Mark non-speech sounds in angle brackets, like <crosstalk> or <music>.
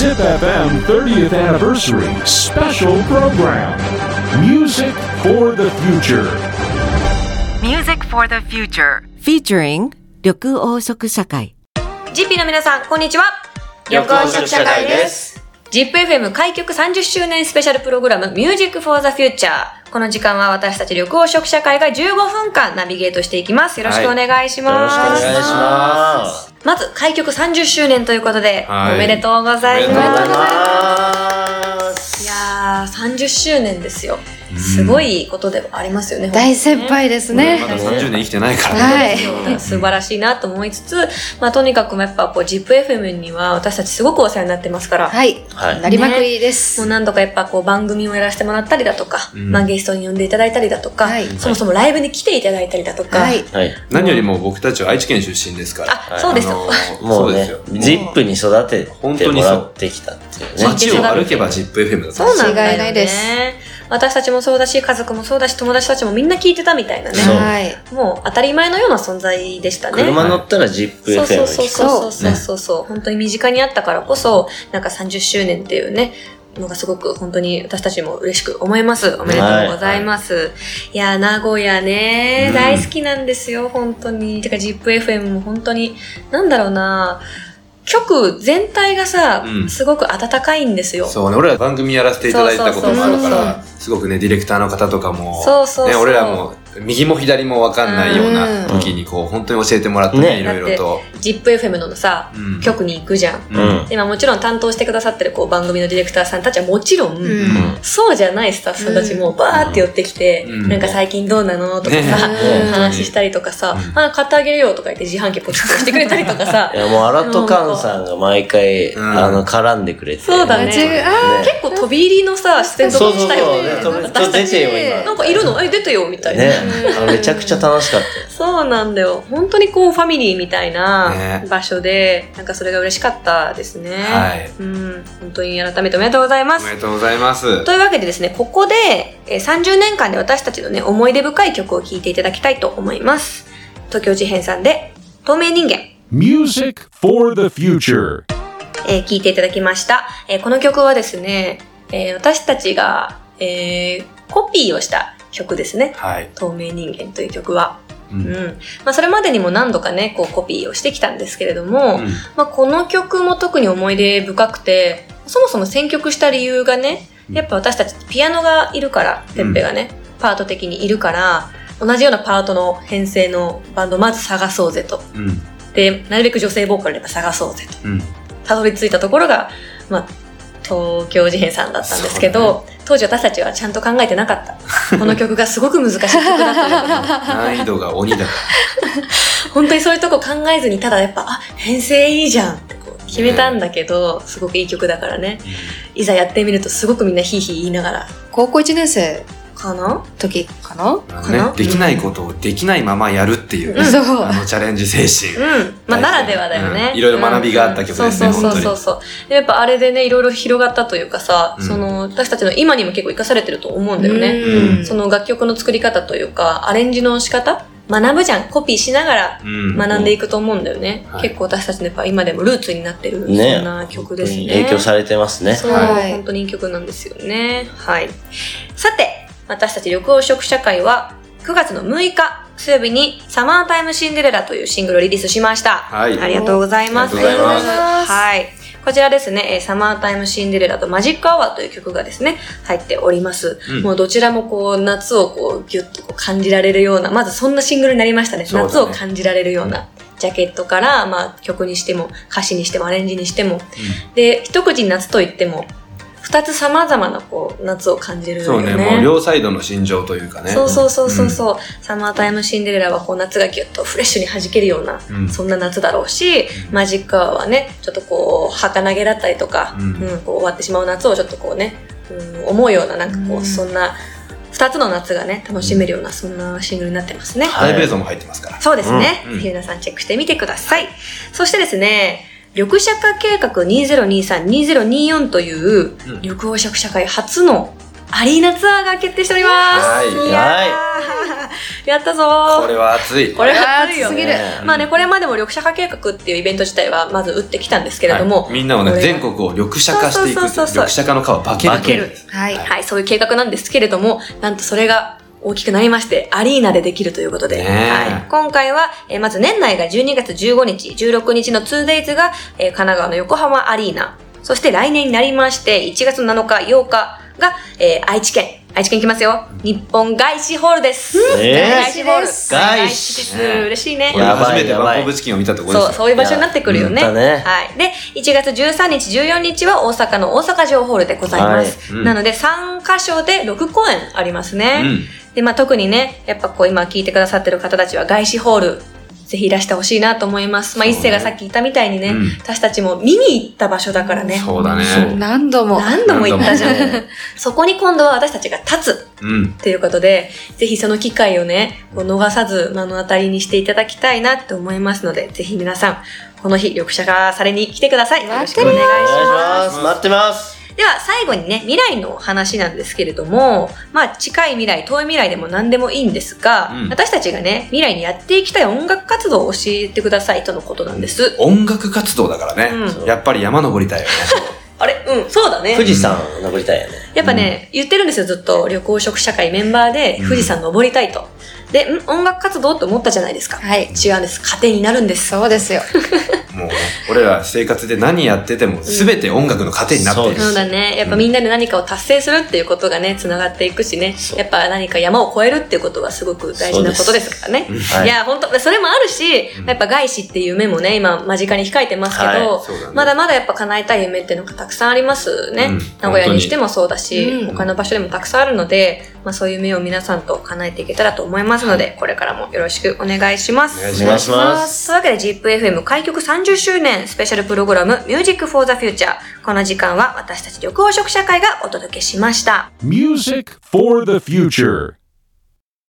ZipFM 30th Anniversary Special Program Music for the Future Music for the Future featuring 緑黄色社会 GP の皆さん、こんにちは。緑黄色社会です。ZIPFM 開局30周年スペシャルプログラム Music for the Future。この時間は私たち緑黄色社会が15分間ナビゲートしていきます。よろしくお願いしよろます。しくお願いします。まず、開局30周年ということで、はいおめでとうございおめでとうございます。いやー、30周年ですよ。すごいことではありますよね。大先輩ですねま。だ30年生きてないからね。はい。素晴らしいなと思いつつ、まあとにかくやっぱこう ZIPFM には私たちすごくお世話になってますから、はい。はいなりまくりでもうす。何度かやっぱこう番組をやらせてもらったりだとか、んまあゲストに呼んでいただいたりだとか、はいそもそもライブに来ていただいたりだとか、はい。はい。何よりも僕たちは愛知県出身ですから。あ、そうですよ。あのーもううですよ。、ジップに育てても本当にそうらってきたっていうね。街を歩けば ZIPFM だったそうなんだよね。私たちもそうだし、家族もそうだし、友達たちもみんな聞いてたみたいなね。はい。もう当たり前のような存在でしたね。車乗ったらジップそうそう FM そう。そうそうそうそう、本当に身近にあったからこそ、なんか30周年っていうね、のがすごく本当に私たちも嬉しく思います。おめでとうございます。い、やー、名古屋ね、うん大好きなんですよ、本当に。てか ZIPFM も本当に、なんだろうな曲全体がさ、うん。すごく温かいんですよ。そうね、俺ら番組やらせていただいたこともあるから、すごくね、ディレクターの方とかも、そうそうそう。ね、俺らも右も左もわかんないようなうん時にこう、本当に教えてもらってね、ねいろいろと。ZIPFM のさ、うん曲に行くじゃん。うん。でまあもちろん担当してくださってるこう番組のディレクターさんたちはもちろん、うんそうじゃないスタッフさんたちもバーって寄ってきて、うんなんか最近どうなのとかさ、ね話したりとかさ、うんあ、買ってあげるよとか言って自販機ポチッとしてくれたりとかさ <laughs> い、や、もう、アラトカンさんが毎回、うんあの、絡んでくれて。そうだね間違いあ結構飛び入りのさ、出演とかそうそうそう。したよね。私たち出てよ、今。なんかいるの？え、出てよみたいな。ね。あめちゃくちゃ楽しかったよ。そうなんだよ。本当にこうファミリーみたいなね場所で、なんかそれが嬉しかったですね。はいうん。本当に改めておめでとうございますおめ。でとうございます。というわけでですね、ここで、えー30年間で私たちのね、思い出深い曲を聴いていただきたいと思います。東京事変さんで、透明人間、Music for the Future えー聴いていただきました。えーこの曲はですね、えー私たちが、えーコピーをした曲ですね。はい。透明人間という曲は。ううんん。まあ、それまでにも何度かね、こうコピーをしてきたんですけれども、うんまあ、この曲も特に思い出深くて、そもそも選曲した理由がね、やっぱ私たちピアノがいるから、てっぺがね、パート的にいるから、同じようなパートの編成のバンドをまず探そうぜと。うん。で、なるべく女性ボーカルで探そうぜと。うん。たどり着いたところが、まあ、東京事変さんだったんですけど、当時私たちはちゃんと考えてなかった。この曲がすごく難しい曲だということを難易度が鬼だか <laughs> 本当にそういうとこ考えずに、ただやっぱ、あ、編成いいじゃんってこう決めたんだけど、すごくいい曲だからね。いざやってみるとすごくみんなヒーヒー言いながら、高校1年生かな時かな？ら。かなね、できないことをできないままやるっていうね、そうあのチャレンジ精神。うん。まあ、ならではだよね。うんいろいろ学びがあった曲ですねうんそうそうそうそうそう。でやっぱあれでね、いろいろ広がったというかさ、うんその、私たちの今にも結構活かされてると思うんだよね。うんその楽曲の作り方というか、アレンジの仕方学ぶじゃん。コピーしながらうん学んでいくと思うんだよね。はい結構私たちのやっぱ今でもルーツになってる、ねそんな曲ですね。影響されてますね。そう、はい本当にいい曲なんですよね。はい。さて、私たち緑黄色社会は9月の6日水曜日にサマータイムシンデレラというシングルをリリースしました。はいありがとうございます。ありがとうございますはい。こちらですね、えーサマータイムシンデレラとマジックアワーという曲がですね、入っております。うんもうどちらもこう、夏をこう、ギュッとこう感じられるような、まずそんなシングルになりましたね。ね夏を感じられるような。ジャケットから、まあ、曲にしても、歌詞にしても、アレンジにしても。で、一口に夏と言っても、二つ様々なこう、夏を感じるよそうね、もう両サイドの心情というかね。そうそうそうそうそう、サマータイムシンデレラはこう夏がギュッとフレッシュに弾けるような、うんそんな夏だろうし、マジックアワーはね、ちょっとこう、儚げだったりとか、ううんんこう終わってしまう夏をちょっとこうね、うん、思うような、なんかこう、うんそんな、二つの夏がね、楽しめるような、そんなシングルになってますね。ライブ映像も入ってますから。そうですね。うんうんぜひ皆さんチェックしてみてください。そしてですね、緑社化計画2023-2024という、うん。緑黄色社会初のアリーナツアーが決定しております。はい。やー。はい。やったぞ。ーこれは熱い。これは熱いすぎる。ねまあね、これまでも緑茶化計画っていうイベント自体はまず打ってきたんですけれども、はい。みんなをね、全国を緑茶化していくっていう。そうそうそうそう。緑茶化の皮を化け。る。化ける。はい。はい、そういう計画なんですけれども、なんとそれが大きくなりまして、アリーナでできるということで、はい、今回は、えーまず年内が12月15日、16日の 2days が、えー神奈川の横浜アリーナ、そして来年になりまして、1月7日、8日が、えー愛知県、愛知県行きますよ。日本外資ホールです。えー外資ホール。外資資です。嬉しいね。初めてバンコブチキンを見たところですそう、よ。そういう場所になってくるよね。はい。で、1月13日、14日は大阪の大阪城ホールでございます。はいうんなので、3カ所で6公演ありますね。うんで、まあ特にね、やっぱこう今聞いてくださってる方たちは外資ホール、ぜひいらしてほしいなと思います。まあ一世がさっき言ったみたいにね、うん私たちも見に行った場所だからね。そうだね。そう何度も。何度も行ったじゃん。そこに今度は私たちが立つうん。ということで、ぜひその機会をね、こう逃さず目の当たりにしていただきたいなって思いますので、ぜひ皆さん、この日、緑茶化されに来てください。よろしくお願いし。ます。待ってます。では、最後にね、未来の話なんですけれども、まあ、近い未来、遠い未来でも何でもいいんですが、うん私たちがね、未来にやっていきたい音楽活動を教えてくださいとのことなんです。音楽活動だからね。うんやっぱり山登りたいよね。<laughs> あれ？うん、そうだね。<laughs> 富士山登りたいよね。やっぱね、言ってるんですよ、ずっと。旅行食社会メンバーで富士山登りたいと。で、ん？音楽活動って思ったじゃないですか。はい。違うんです。糧になるんです。そうですよ。<laughs> 俺ら生活で何やってても全て音楽の糧になっている。そうそうだね。やっぱみんなで何かを達成するっていうことがね、繋がっていくしね。やっぱ何か山を越えるっていうことはすごく大事なことですからね。はいいや、本当それもあるし、やっぱ外資っていう夢もね、今間近に控えてますけど、はい。だね。まだまだやっぱ叶えたい夢っていうのがたくさんありますね。うん。名古屋にしてもそうだし、うん。他の場所でもたくさんあるので、まあそういう夢を皆さんと叶えていけたらと思いますので、これからもよろしくお願いします。お願いします。というわけで ZIPFM 開局30周スペシャルプログラム Music for the Future この時間は私たち緑黄色社会がお届けしました。Music for the future.